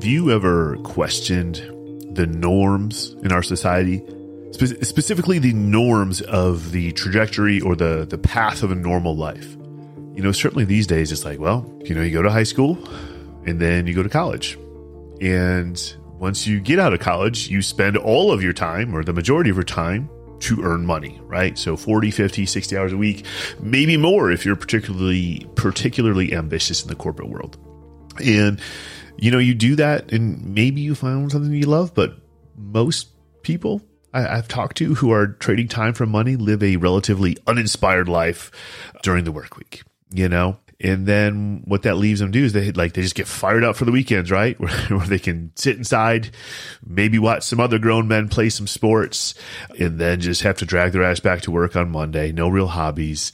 Have you ever questioned the norms in our society? Spe- specifically, the norms of the trajectory or the, the path of a normal life. You know, certainly these days, it's like, well, you know, you go to high school and then you go to college. And once you get out of college, you spend all of your time or the majority of your time to earn money, right? So 40, 50, 60 hours a week, maybe more if you're particularly particularly ambitious in the corporate world. And you know, you do that and maybe you find something you love, but most people I, have talked to who are trading time for money live a relatively uninspired life during the work week, you know? And then what that leaves them do is they like they just get fired up for the weekends, right? Where, where, they can sit inside, maybe watch some other grown men play some sports, and then just have to drag their ass back to work on Monday. No real hobbies.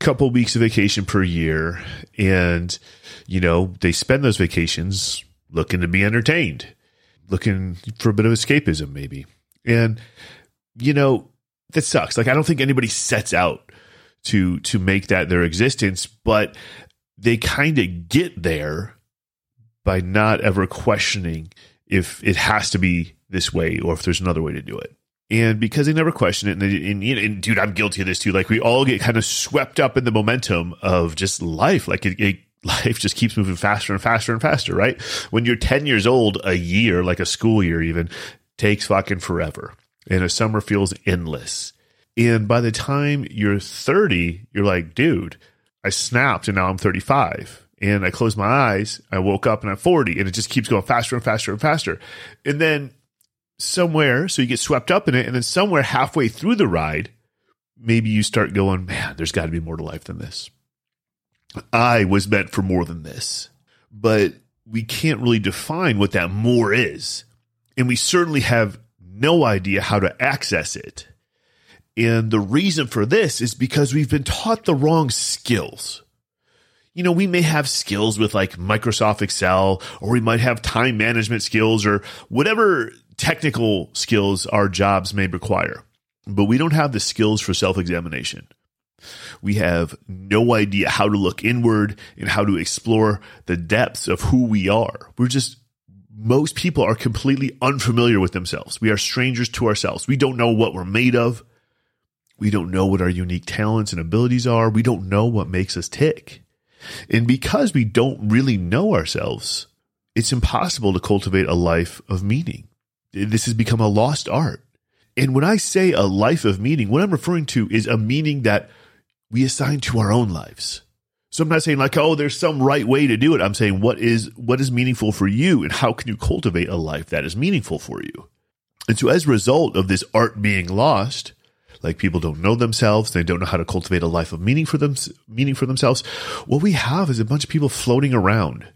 Couple weeks of vacation per year, and you know they spend those vacations looking to be entertained, looking for a bit of escapism, maybe. And you know that sucks. Like I don't think anybody sets out to to make that their existence, but they kind of get there by not ever questioning if it has to be this way or if there's another way to do it. And because they never question it, and, they, and, and, dude, I'm guilty of this too. Like we all get kind of swept up in the momentum of just life. Like it, it, life just keeps moving faster and faster and faster, right? When you're 10 years old, a year, like a school year even, takes fucking forever. And a summer feels endless. And by the time you're 30, you're like, dude, I snapped and now I'm 35. And I closed my eyes, I woke up and I'm 40, and it just keeps going faster and faster and faster. And then somewhere, so you get swept up in it, and then somewhere halfway through the ride, maybe you start going, man, there's got to be more to life than this. I was meant for more than this. But we can't really define what that more is. And we certainly have no idea how to access it. And the reason for this is because we've been taught the wrong skills. You know, we may have skills with like Microsoft Excel, or we might have time management skills, or whatever technical skills our jobs may require. But we don't have the skills for self examination. We have no idea how to look inward and how to explore the depths of who we are. We're just, most people are completely unfamiliar with themselves. We are strangers to ourselves. We don't know what we're made of. We don't know what our unique talents and abilities are. We don't know what makes us tick. And because we don't really know ourselves, it's impossible to cultivate a life of meaning. This has become a lost art. And when I say a life of meaning, what I'm referring to is a meaning that we assign to our own lives. So I'm not saying like, oh, there's some right way to do it. I'm saying what is what is meaningful for you and how can you cultivate a life that is meaningful for you? And so as a result of this art being lost, like people don't know themselves, they don't know how to cultivate a life of meaning for them, meaning for themselves. What we have is a bunch of people floating around,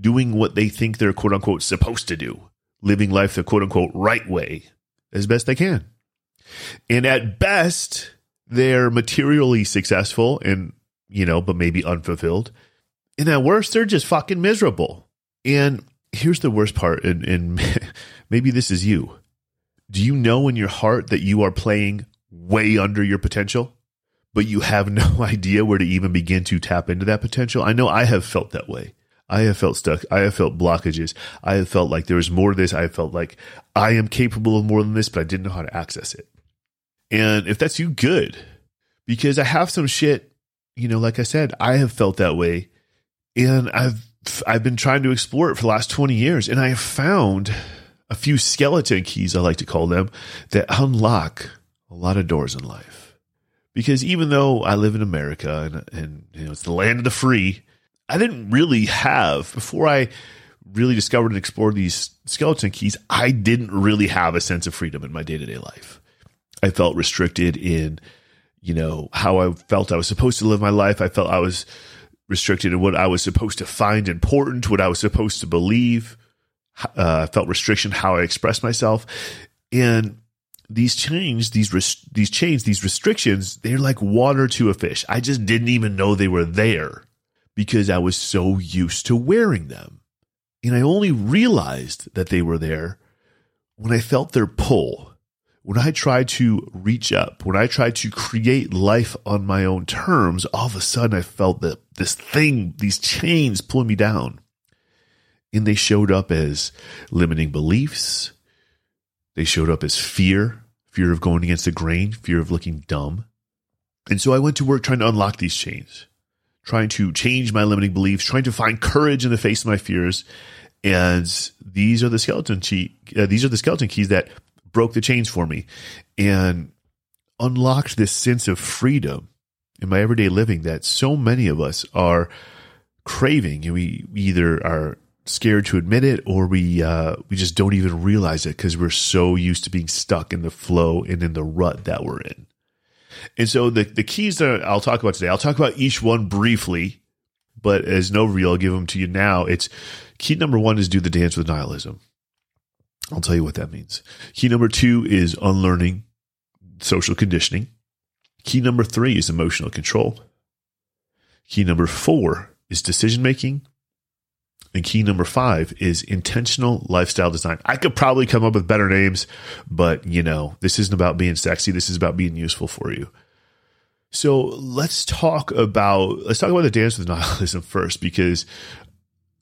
doing what they think they're quote unquote supposed to do, living life the quote unquote right way as best they can. And at best, they're materially successful and, you know, but maybe unfulfilled. And at worst, they're just fucking miserable. And here's the worst part, and, and maybe this is you do you know in your heart that you are playing way under your potential, but you have no idea where to even begin to tap into that potential? I know I have felt that way. I have felt stuck. I have felt blockages. I have felt like there was more to this. I have felt like I am capable of more than this, but I didn't know how to access it. And if that's you, good. Because I have some shit, you know, like I said, I have felt that way. And I've I've been trying to explore it for the last 20 years. And I have found a few skeleton keys, I like to call them, that unlock a lot of doors in life. Because even though I live in America and, and you know, it's the land of the free, I didn't really have, before I really discovered and explored these skeleton keys, I didn't really have a sense of freedom in my day to day life. I felt restricted in, you know, how I felt I was supposed to live my life. I felt I was restricted in what I was supposed to find important, what I was supposed to believe uh, felt restriction how I expressed myself, and these chains, these res- these chains, these restrictions, they're like water to a fish. I just didn't even know they were there because I was so used to wearing them, and I only realized that they were there when I felt their pull. When I tried to reach up, when I tried to create life on my own terms, all of a sudden I felt that this thing, these chains pulling me down. And they showed up as limiting beliefs. They showed up as fear, fear of going against the grain, fear of looking dumb. And so I went to work trying to unlock these chains, trying to change my limiting beliefs, trying to find courage in the face of my fears. And these are the skeleton key, uh, these are the skeleton keys that broke the chains for me and unlocked this sense of freedom in my everyday living that so many of us are craving and we either are scared to admit it or we uh, we just don't even realize it because we're so used to being stuck in the flow and in the rut that we're in and so the, the keys that I'll talk about today, I'll talk about each one briefly, but as no real, I'll give them to you now. It's key number one is do the dance with nihilism. I'll tell you what that means. Key number two is unlearning social conditioning. Key number three is emotional control. Key number four is decision making. And key number five is intentional lifestyle design. I could probably come up with better names, but you know, this isn't about being sexy. This is about being useful for you. So let's talk about let's talk about the dance with nihilism first, because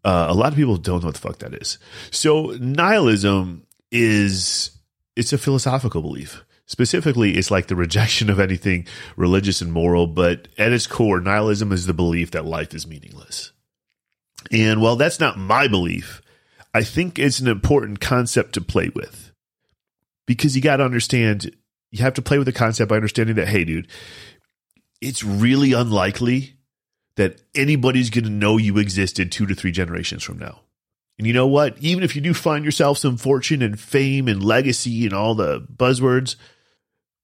uh, a lot of people don't know what the fuck that is. So nihilism is it's a philosophical belief. Specifically, it's like the rejection of anything religious and moral, but at its core, nihilism is the belief that life is meaningless. And while that's not my belief, I think it's an important concept to play with because you got to understand, you have to play with the concept by understanding that, hey, dude, it's really unlikely that anybody's going to know you existed two to three generations from now. And you know what? Even if you do find yourself some fortune and fame and legacy and all the buzzwords,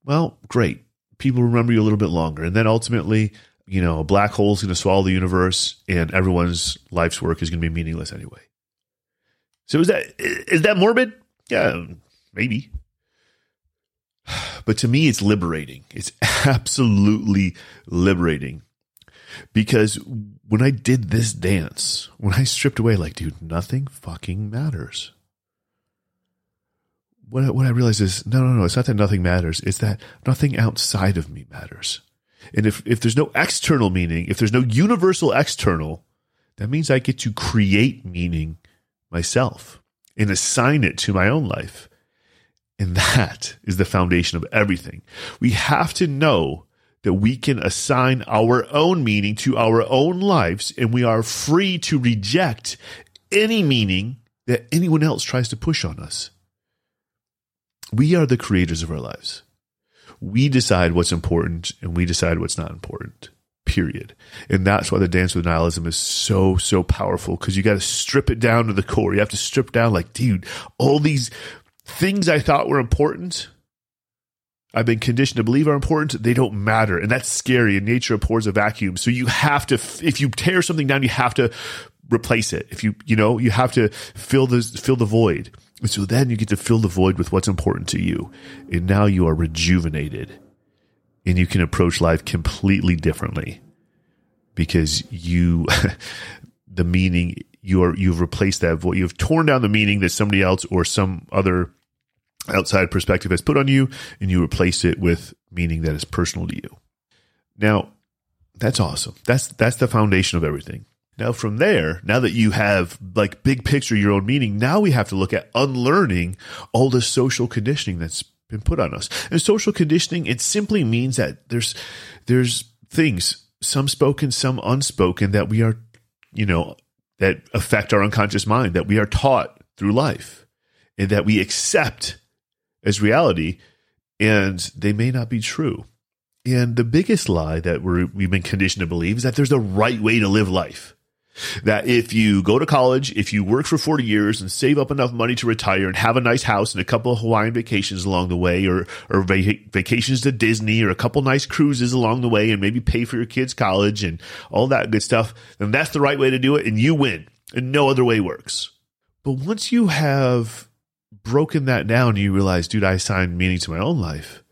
well, great. People remember you a little bit longer. And then ultimately, you know, a black hole is going to swallow the universe and everyone's life's work is going to be meaningless anyway. So is that is that morbid? Yeah, maybe. But to me it's liberating. It's absolutely liberating. Because when I did this dance, when I stripped away like dude, nothing fucking matters. What I, what I realized is no, no, no. It's not that nothing matters. It's that nothing outside of me matters. And if, if there's no external meaning, if there's no universal external, that means I get to create meaning myself and assign it to my own life. And that is the foundation of everything. We have to know that we can assign our own meaning to our own lives and we are free to reject any meaning that anyone else tries to push on us. We are the creators of our lives we decide what's important and we decide what's not important period. And that's why the dance with nihilism is so so powerful because you got to strip it down to the core. You have to strip down like dude all these things i thought were important i've been conditioned to believe are important they don't matter. And that's scary. And nature abhors a vacuum. So you have to if you tear something down you have to replace it. If you you know you have to fill the fill the void so then you get to fill the void with what's important to you. And now you are rejuvenated and you can approach life completely differently because you, the meaning you are, you've replaced that void. You've torn down the meaning that somebody else or some other outside perspective has put on you and you replace it with meaning that is personal to you. Now, that's awesome. That's, that's the foundation of everything. Now, from there, now that you have like big picture, your own meaning, now we have to look at unlearning all the social conditioning that's been put on us. And social conditioning, it simply means that there's, there's things, some spoken, some unspoken that we are, you know, that affect our unconscious mind that we are taught through life and that we accept as reality and they may not be true. And the biggest lie that we have been conditioned to believe is that there's a right way to live life that if you go to college, if you work for 40 years and save up enough money to retire and have a nice house and a couple of Hawaiian vacations along the way or, or vacations to Disney or a couple nice cruises along the way and maybe pay for your kids' college and all that good stuff, then that's the right way to do it and you win and no other way works. But once you have broken that down, you realize, dude, I assigned meaning to my own life.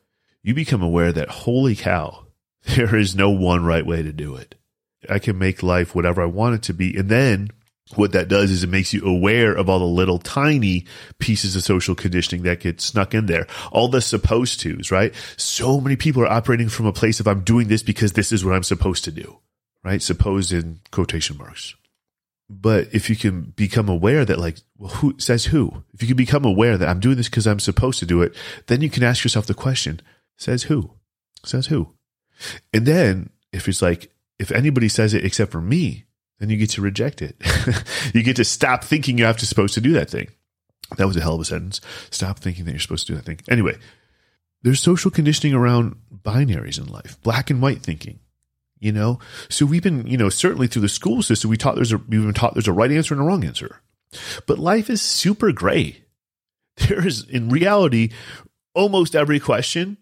You become aware that holy cow, there is no one right way to do it. I can make life whatever I want it to be. And then what that does is it makes you aware of all the little tiny pieces of social conditioning that get snuck in there. All the supposed tos, right? So many people are operating from a place of I'm doing this because this is what I'm supposed to do, right? Supposed in quotation marks. But if you can become aware that, like, well, who says who? If you can become aware that I'm doing this because I'm supposed to do it, then you can ask yourself the question says who? Says who? And then if it's like, if anybody says it except for me, then you get to reject it. you get to stop thinking you have to supposed to do that thing. That was a hell of a sentence. Stop thinking that you're supposed to do that thing. Anyway, there's social conditioning around binaries in life, black and white thinking. You know, so we've been, you know, certainly through the school system, we taught there's a, we've been taught there's a right answer and a wrong answer. But life is super gray. There is, in reality, almost every question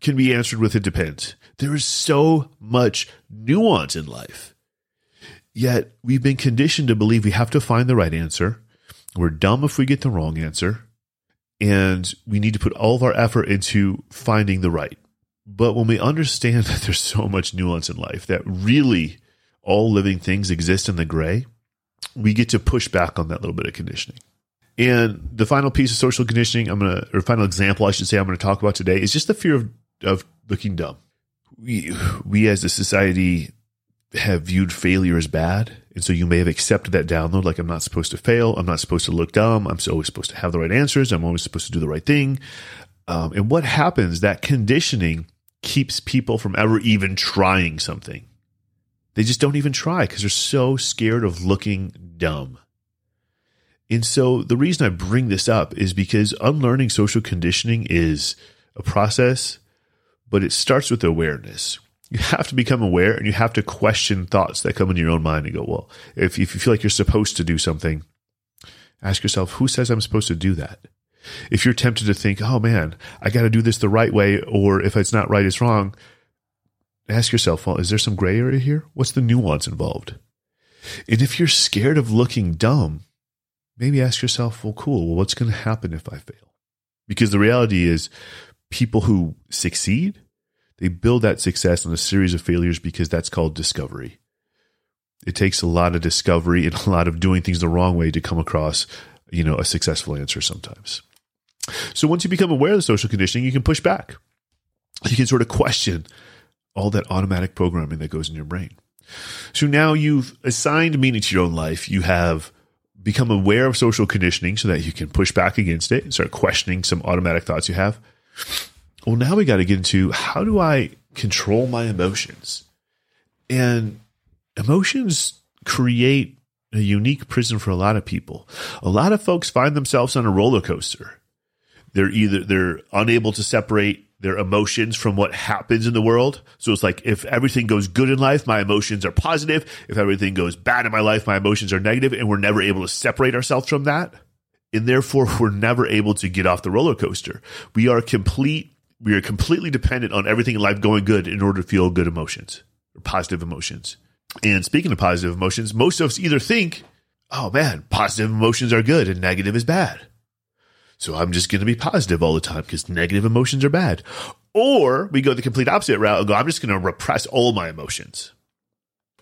can be answered with it depends. There is so much nuance in life. Yet we've been conditioned to believe we have to find the right answer. We're dumb if we get the wrong answer. And we need to put all of our effort into finding the right. But when we understand that there's so much nuance in life, that really all living things exist in the gray, we get to push back on that little bit of conditioning. And the final piece of social conditioning I'm going to, or final example I should say I'm going to talk about today is just the fear of, of looking dumb. We, we as a society have viewed failure as bad. And so you may have accepted that download like I'm not supposed to fail. I'm not supposed to look dumb. I'm always supposed to have the right answers. I'm always supposed to do the right thing. Um, and what happens, that conditioning keeps people from ever even trying something. They just don't even try because they're so scared of looking dumb. And so the reason I bring this up is because unlearning social conditioning is a process, but it starts with awareness. You have to become aware and you have to question thoughts that come into your own mind and go, well, if, if you feel like you're supposed to do something, ask yourself, who says I'm supposed to do that? If you're tempted to think, oh man, I got to do this the right way, or if it's not right, it's wrong, ask yourself, well, is there some gray area here? What's the nuance involved? And if you're scared of looking dumb, maybe ask yourself, well, cool, well, what's going to happen if I fail? Because the reality is, people who succeed, they build that success on a series of failures because that's called discovery. It takes a lot of discovery and a lot of doing things the wrong way to come across, you know, a successful answer sometimes. So once you become aware of the social conditioning, you can push back. You can sort of question all that automatic programming that goes in your brain. So now you've assigned meaning to your own life. You have become aware of social conditioning so that you can push back against it and start questioning some automatic thoughts you have. Well, now we got to get into how do I control my emotions? And emotions create a unique prison for a lot of people. A lot of folks find themselves on a roller coaster. They're either they're unable to separate their emotions from what happens in the world. So it's like if everything goes good in life, my emotions are positive. If everything goes bad in my life, my emotions are negative, and we're never able to separate ourselves from that. And therefore, we're never able to get off the roller coaster. We are complete. We are completely dependent on everything in life going good in order to feel good emotions or positive emotions. And speaking of positive emotions, most of us either think, oh man, positive emotions are good and negative is bad. So I'm just going to be positive all the time because negative emotions are bad. Or we go the complete opposite route and go, I'm just going to repress all my emotions.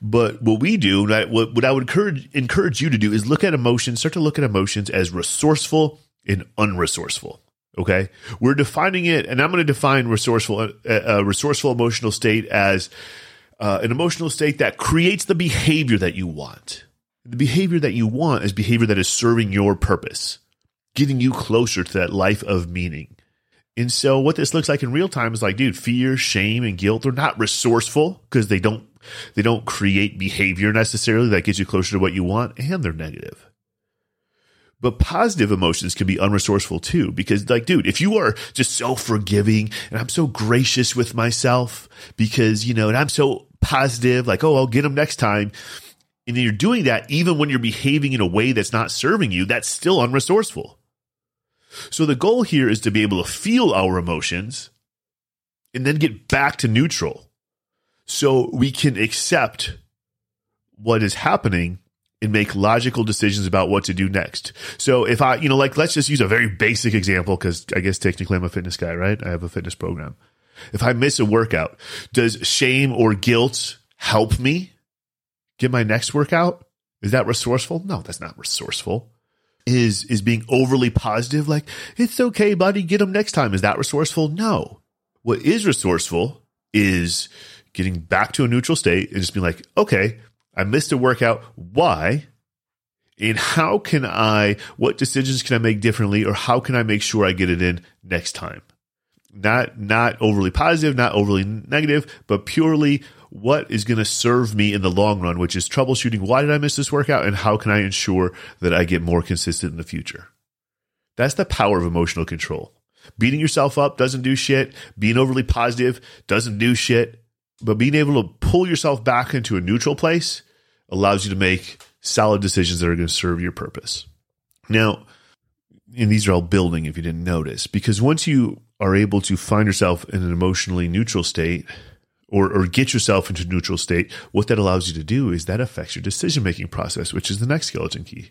But what we do, what, I would encourage, encourage you to do is look at emotions, start to look at emotions as resourceful and unresourceful. Okay. We're defining it, and I'm going to define resourceful, a, uh, resourceful emotional state as uh, an emotional state that creates the behavior that you want. The behavior that you want is behavior that is serving your purpose getting you closer to that life of meaning. And so what this looks like in real time is like, dude, fear, shame, and guilt are not resourceful because they don't they don't create behavior necessarily that gets you closer to what you want, and they're negative. But positive emotions can be unresourceful too, because like, dude, if you are just so forgiving and I'm so gracious with myself because, you know, and I'm so positive, like, oh, I'll get them next time. And then you're doing that even when you're behaving in a way that's not serving you, that's still unresourceful. So the goal here is to be able to feel our emotions and then get back to neutral so we can accept what is happening and make logical decisions about what to do next. So if I, you know, like let's just use a very basic example because I guess technically I'm a fitness guy, right? I have a fitness program. If I miss a workout, does shame or guilt help me get my next workout? Is that resourceful? No, that's not resourceful is is being overly positive like it's okay buddy get them next time is that resourceful no what is resourceful is getting back to a neutral state and just being like okay i missed a workout why And how can I, what decisions can I make differently or how can I make sure I get it in next time? Not, not overly positive, not overly negative, but purely what is going to serve me in the long run, which is troubleshooting why did I miss this workout and how can I ensure that I get more consistent in the future? That's the power of emotional control. Beating yourself up doesn't do shit. Being overly positive doesn't do shit. But being able to pull yourself back into a neutral place allows you to make solid decisions that are going to serve your purpose. Now, and these are all building if you didn't notice, because once you are able to find yourself in an emotionally neutral state or, or get yourself into a neutral state, what that allows you to do is that affects your decision making process, which is the next skeleton key.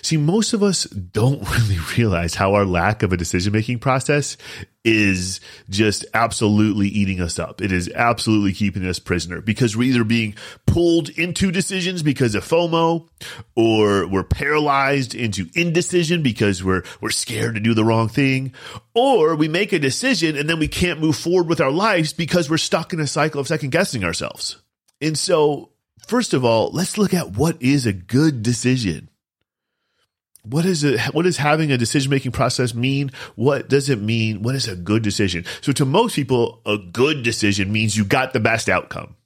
See, most of us don't really realize how our lack of a decision making process is just absolutely eating us up. It is absolutely keeping us prisoner because we're either being pulled into decisions because of FOMO or we're paralyzed into indecision because we're, we're scared to do the wrong thing or we make a decision and then we can't move forward with our lives because we're stuck in a cycle of second guessing ourselves. And so, first of all, let's look at what is a good decision what is it what does having a decision making process mean? What does it mean? What is a good decision? So to most people a good decision means you got the best outcome.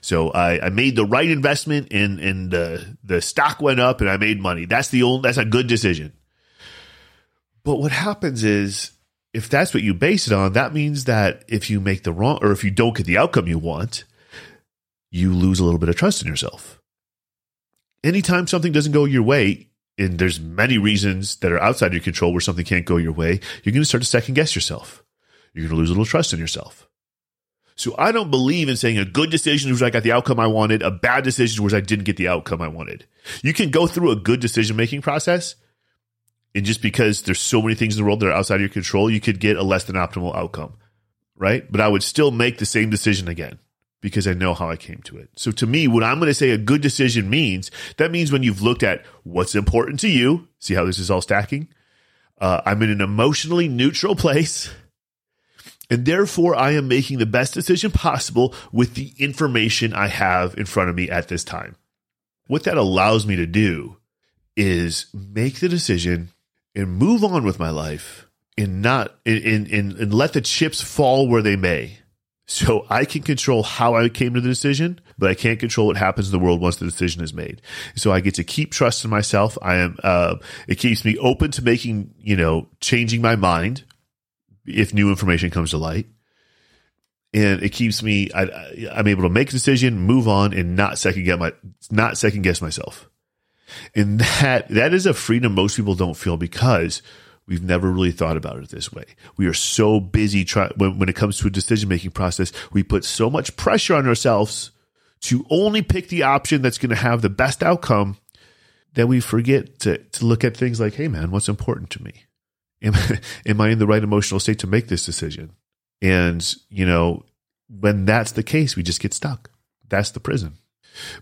So I, I made the right investment and and the the stock went up and I made money. That's the only that's a good decision. But what happens is if that's what you base it on that means that if you make the wrong or if you don't get the outcome you want you lose a little bit of trust in yourself. Anytime something doesn't go your way and there's many reasons that are outside your control where something can't go your way, you're going to start to second guess yourself. You're going to lose a little trust in yourself. So I don't believe in saying a good decision was I got the outcome I wanted, a bad decision was I didn't get the outcome I wanted. You can go through a good decision making process, and just because there's so many things in the world that are outside of your control, you could get a less than optimal outcome, right? But I would still make the same decision again because I know how I came to it. So to me, what I'm going to say a good decision means, that means when you've looked at what's important to you, see how this is all stacking? Uh, I'm in an emotionally neutral place. And therefore, I am making the best decision possible with the information I have in front of me at this time. What that allows me to do is make the decision and move on with my life and not and, and, and let the chips fall where they may so I can control how I came to the decision, but I can't control what happens in the world once the decision is made. So I get to keep trust in myself. I am, uh, it keeps me open to making, you know, changing my mind if new information comes to light. And it keeps me, I, I'm able to make a decision, move on and not second guess my, not second guess myself. And that, that is a freedom most people don't feel because We've never really thought about it this way. We are so busy trying when, when it comes to a decision making process, we put so much pressure on ourselves to only pick the option that's going to have the best outcome that we forget to, to look at things like, hey man, what's important to me? Am, am I in the right emotional state to make this decision? And, you know, when that's the case, we just get stuck. That's the prison.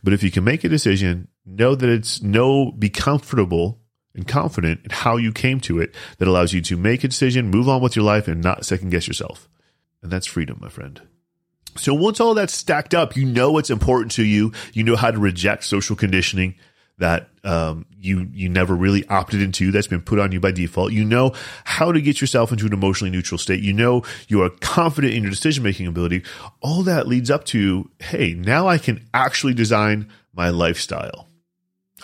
But if you can make a decision, know that it's no, be comfortable and confident in how you came to it that allows you to make a decision, move on with your life, and not second guess yourself. And that's freedom, my friend. So once all that's stacked up, you know what's important to you. You know how to reject social conditioning that um, you you never really opted into that's been put on you by default. You know how to get yourself into an emotionally neutral state. You know you are confident in your decision making ability. All that leads up to hey, now I can actually design my lifestyle.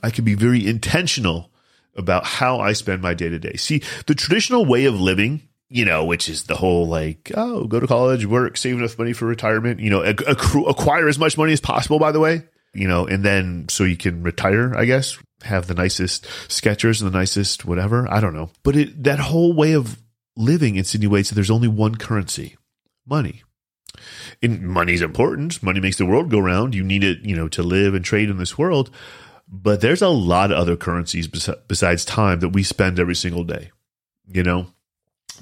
I can be very intentional about how I spend my day to day. See, the traditional way of living, you know, which is the whole like, oh, go to college, work, save enough money for retirement, you know, accrue, acquire as much money as possible, by the way, you know, and then so you can retire, I guess, have the nicest Skechers and the nicest whatever. I don't know. But it, that whole way of living insinuates that there's only one currency money. And money's important. Money makes the world go round. You need it, you know, to live and trade in this world. But there's a lot of other currencies besides time that we spend every single day. You know,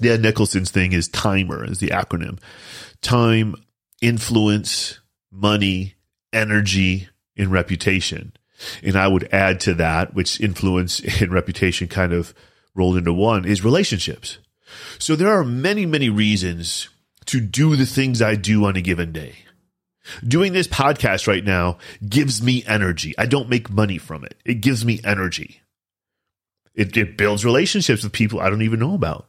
Dan Nicholson's thing is timer is the acronym. Time, influence, money, energy, and reputation. And I would add to that, which influence and reputation kind of rolled into one, is relationships. So there are many, many reasons to do the things I do on a given day. Doing this podcast right now gives me energy. I don't make money from it. It gives me energy. It, it builds relationships with people I don't even know about.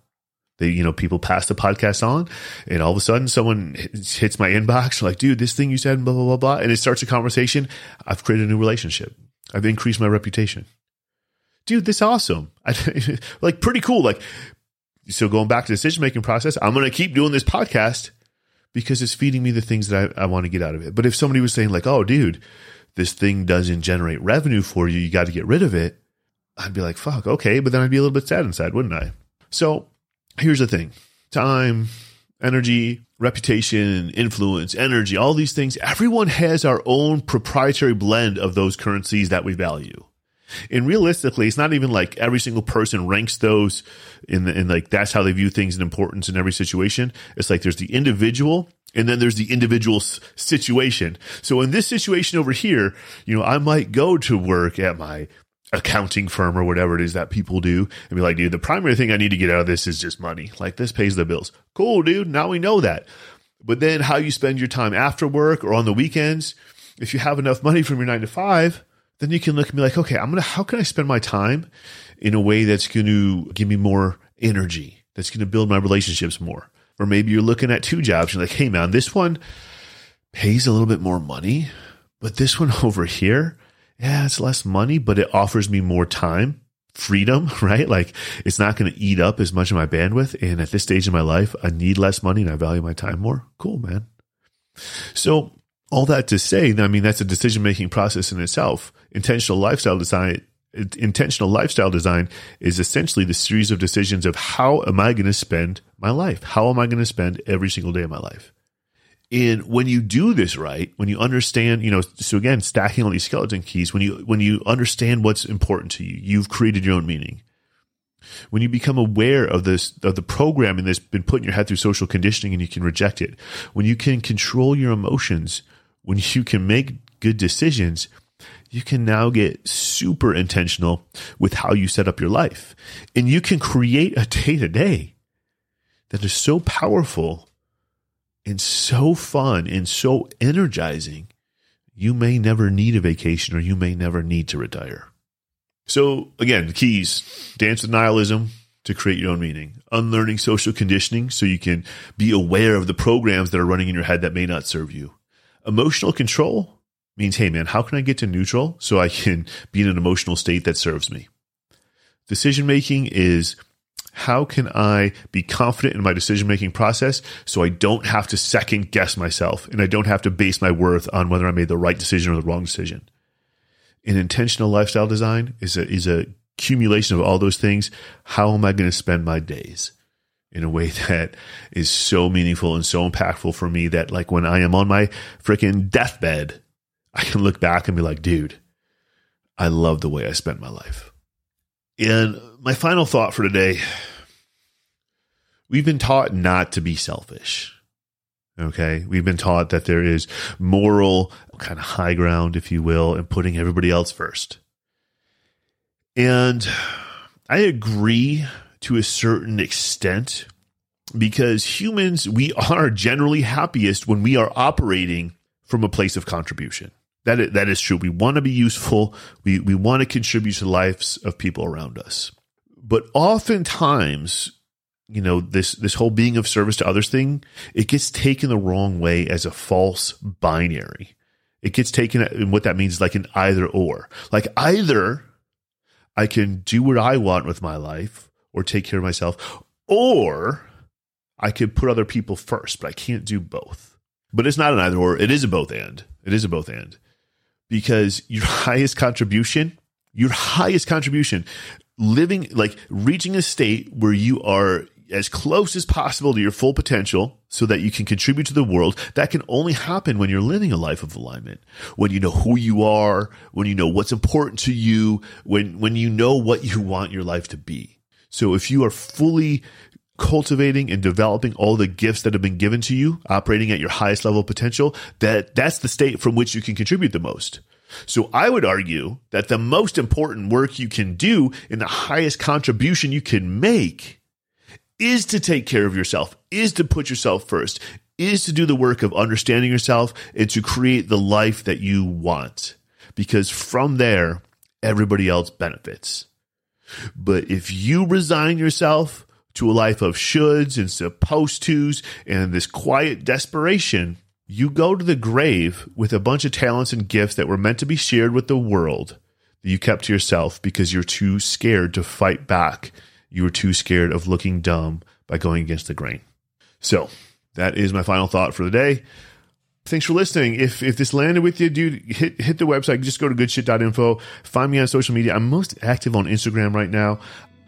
They, you know, people pass the podcast on, and all of a sudden, someone hits my inbox like, "Dude, this thing you said, blah blah blah blah," and it starts a conversation. I've created a new relationship. I've increased my reputation. Dude, this awesome. I, like pretty cool. Like, so going back to the decision making process, I'm going to keep doing this podcast because it's feeding me the things that I, I want to get out of it. But if somebody was saying like, "Oh, dude, this thing doesn't generate revenue for you, you got to get rid of it," I'd be like, "Fuck, okay," but then I'd be a little bit sad inside, wouldn't I? So here's the thing time, energy, reputation, influence, energy, all these things, everyone has our own proprietary blend of those currencies that we value. And realistically, it's not even like every single person ranks those in the, in like that's how they view things in importance in every situation. It's like there's the individual and then there's the individual situation. So in this situation over here, you know, I might go to work at my accounting firm or whatever it is that people do and be like, dude, the primary thing I need to get out of this is just money. Like this pays the bills. Cool, dude. Now we know that. But then how you spend your time after work or on the weekends, if you have enough money from your nine to five, then you can look and be like, okay, I'm gonna how can I spend my time in a way that's gonna give me more energy, that's gonna build my relationships more. Or maybe you're looking at two jobs, you're like, hey man, this one pays a little bit more money, but this one over here, yeah, it's less money, but it offers me more time, freedom, right? Like it's not going to eat up as much of my bandwidth. And at this stage in my life, I need less money and I value my time more. Cool, man. So all that to say, I mean, that's a decision making process in itself. Intentional lifestyle design, intentional lifestyle design is essentially the series of decisions of how am I going to spend my life? How am I going to spend every single day of my life? And when you do this right, when you understand, you know, so again, stacking all these skeleton keys, when you when you understand what's important to you, you've created your own meaning. When you become aware of this of the programming that's been put in your head through social conditioning and you can reject it, when you can control your emotions, when you can make good decisions, you can now get super intentional with how you set up your life. And you can create a day to day that is so powerful and so fun and so energizing, you may never need a vacation or you may never need to retire. So, again, the keys dance with nihilism to create your own meaning, unlearning social conditioning so you can be aware of the programs that are running in your head that may not serve you. Emotional control means, hey, man, how can I get to neutral so I can be in an emotional state that serves me? Decision making is how can I be confident in my decision making process so I don't have to second guess myself and I don't have to base my worth on whether I made the right decision or the wrong decision? An intentional lifestyle design is a, is a accumulation of all those things. How am I going to spend my days? In a way that is so meaningful and so impactful for me that like when I am on my freaking deathbed, I can look back and be like, dude, I love the way I spent my life. And my final thought for today we've been taught not to be selfish. Okay. We've been taught that there is moral kind of high ground, if you will, and putting everybody else first. And I agree to a certain extent because humans, we are generally happiest when we are operating from a place of contribution. That is, that is true. We want to be useful. We, we want to contribute to the lives of people around us. But oftentimes, you know, this, this whole being of service to others thing, it gets taken the wrong way as a false binary. It gets taken, and what that means is like an either or. Like either I can do what I want with my life or take care of myself, or I could put other people first, but I can't do both. But it's not an either or, it is a both and. It is a both and because your highest contribution, your highest contribution, living like reaching a state where you are as close as possible to your full potential so that you can contribute to the world. That can only happen when you're living a life of alignment. When you know who you are, when you know what's important to you, when, when you know what you want your life to be. So if you are fully cultivating and developing all the gifts that have been given to you, operating at your highest level of potential, that that's the state from which you can contribute the most. So I would argue that the most important work you can do and the highest contribution you can make is to take care of yourself, is to put yourself first, is to do the work of understanding yourself and to create the life that you want. Because from there, everybody else benefits. But if you resign yourself to a life of shoulds and supposed tos and this quiet desperation, you go to the grave with a bunch of talents and gifts that were meant to be shared with the world that you kept to yourself because you're too scared to fight back. You were too scared of looking dumb by going against the grain. So that is my final thought for the day. Thanks for listening. If if this landed with you, dude, hit hit the website. Just go to goodshit.info. Find me on social media. I'm most active on Instagram right now.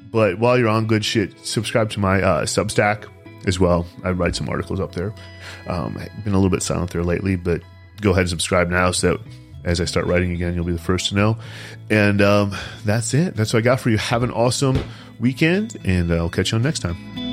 But while you're on good shit, subscribe to my uh, Substack as well. I write some articles up there. Um, I've been a little bit silent there lately, but go ahead and subscribe now so that as I start writing again, you'll be the first to know. And um, that's it. That's what I got for you. Have an awesome weekend, and I'll catch you on next time.